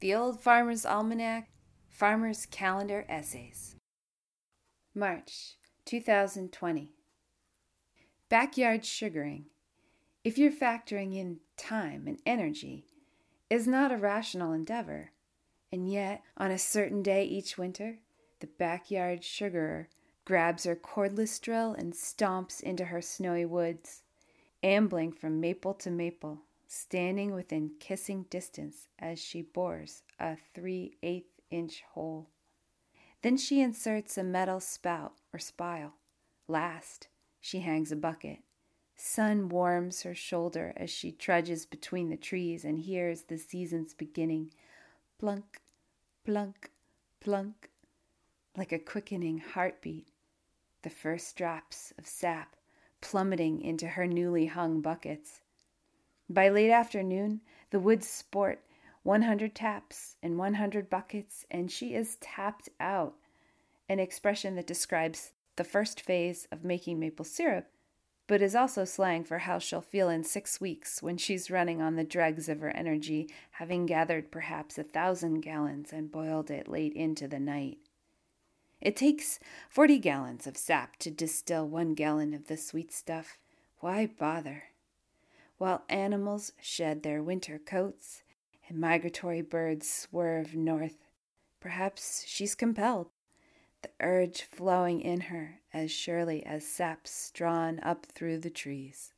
The Old Farmer's Almanac, Farmer's Calendar Essays. March 2020. Backyard sugaring, if you're factoring in time and energy, is not a rational endeavor. And yet, on a certain day each winter, the backyard sugarer grabs her cordless drill and stomps into her snowy woods, ambling from maple to maple, standing within kissing distance as she bores a three eighth inch hole. Then she inserts a metal spout or spile. Last, she hangs a bucket. Sun warms her shoulder as she trudges between the trees and hears the season's beginning plunk, plunk, plunk, like a quickening heartbeat. The first drops of sap plummeting into her newly hung buckets. By late afternoon, the woods sport 100 taps and 100 buckets, and she is tapped out, an expression that describes the first phase of making maple syrup, but is also slang for how she'll feel in six weeks when she's running on the dregs of her energy, having gathered perhaps a thousand gallons and boiled it late into the night. It takes 40 gallons of sap to distill one gallon of the sweet stuff. Why bother? While animals shed their winter coats and migratory birds swerve north, perhaps she's compelled, the urge flowing in her as surely as sap's drawn up through the trees.